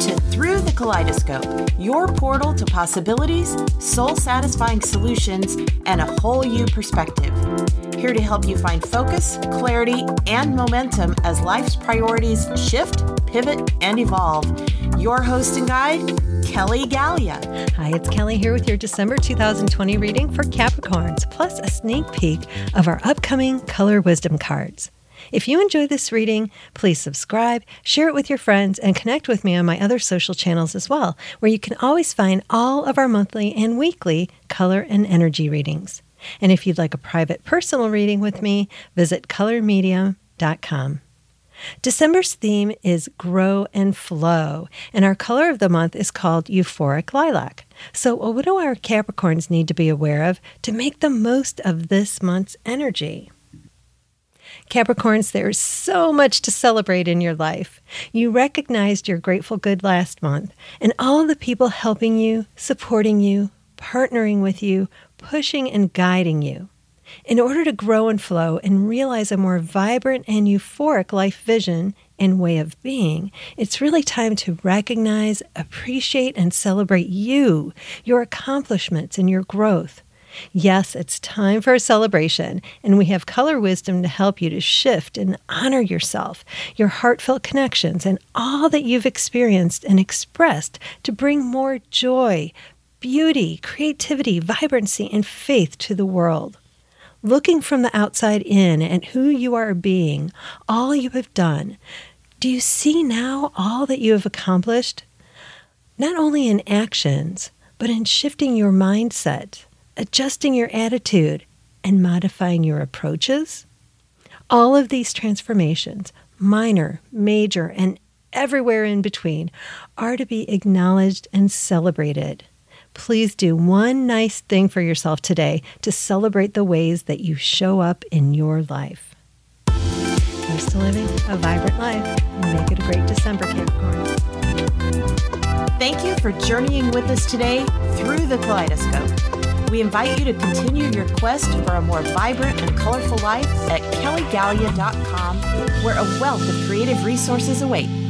to Through the Kaleidoscope, your portal to possibilities, soul satisfying solutions, and a whole you perspective. Here to help you find focus, clarity, and momentum as life's priorities shift, pivot, and evolve. Your host and guide, Kelly Gallia. Hi, it's Kelly here with your December 2020 reading for Capricorns, plus a sneak peek of our upcoming color wisdom cards. If you enjoy this reading, please subscribe, share it with your friends, and connect with me on my other social channels as well, where you can always find all of our monthly and weekly color and energy readings. And if you'd like a private personal reading with me, visit colormedium.com. December's theme is grow and flow, and our color of the month is called euphoric lilac. So, what do our Capricorns need to be aware of to make the most of this month's energy? Capricorns, there's so much to celebrate in your life. You recognized your grateful good last month, and all the people helping you, supporting you, partnering with you, pushing and guiding you. In order to grow and flow and realize a more vibrant and euphoric life vision and way of being, it's really time to recognize, appreciate, and celebrate you, your accomplishments, and your growth. Yes, it's time for a celebration, and we have color wisdom to help you to shift and honor yourself, your heartfelt connections, and all that you've experienced and expressed to bring more joy, beauty, creativity, vibrancy, and faith to the world. Looking from the outside in at who you are being, all you have done, do you see now all that you have accomplished? Not only in actions, but in shifting your mindset adjusting your attitude, and modifying your approaches? All of these transformations, minor, major, and everywhere in between, are to be acknowledged and celebrated. Please do one nice thing for yourself today to celebrate the ways that you show up in your life. Here's to living a vibrant life. Make it a great December, Capricorn. Thank you for journeying with us today through the kaleidoscope. We invite you to continue your quest for a more vibrant and colorful life at kellygallia.com, where a wealth of creative resources await.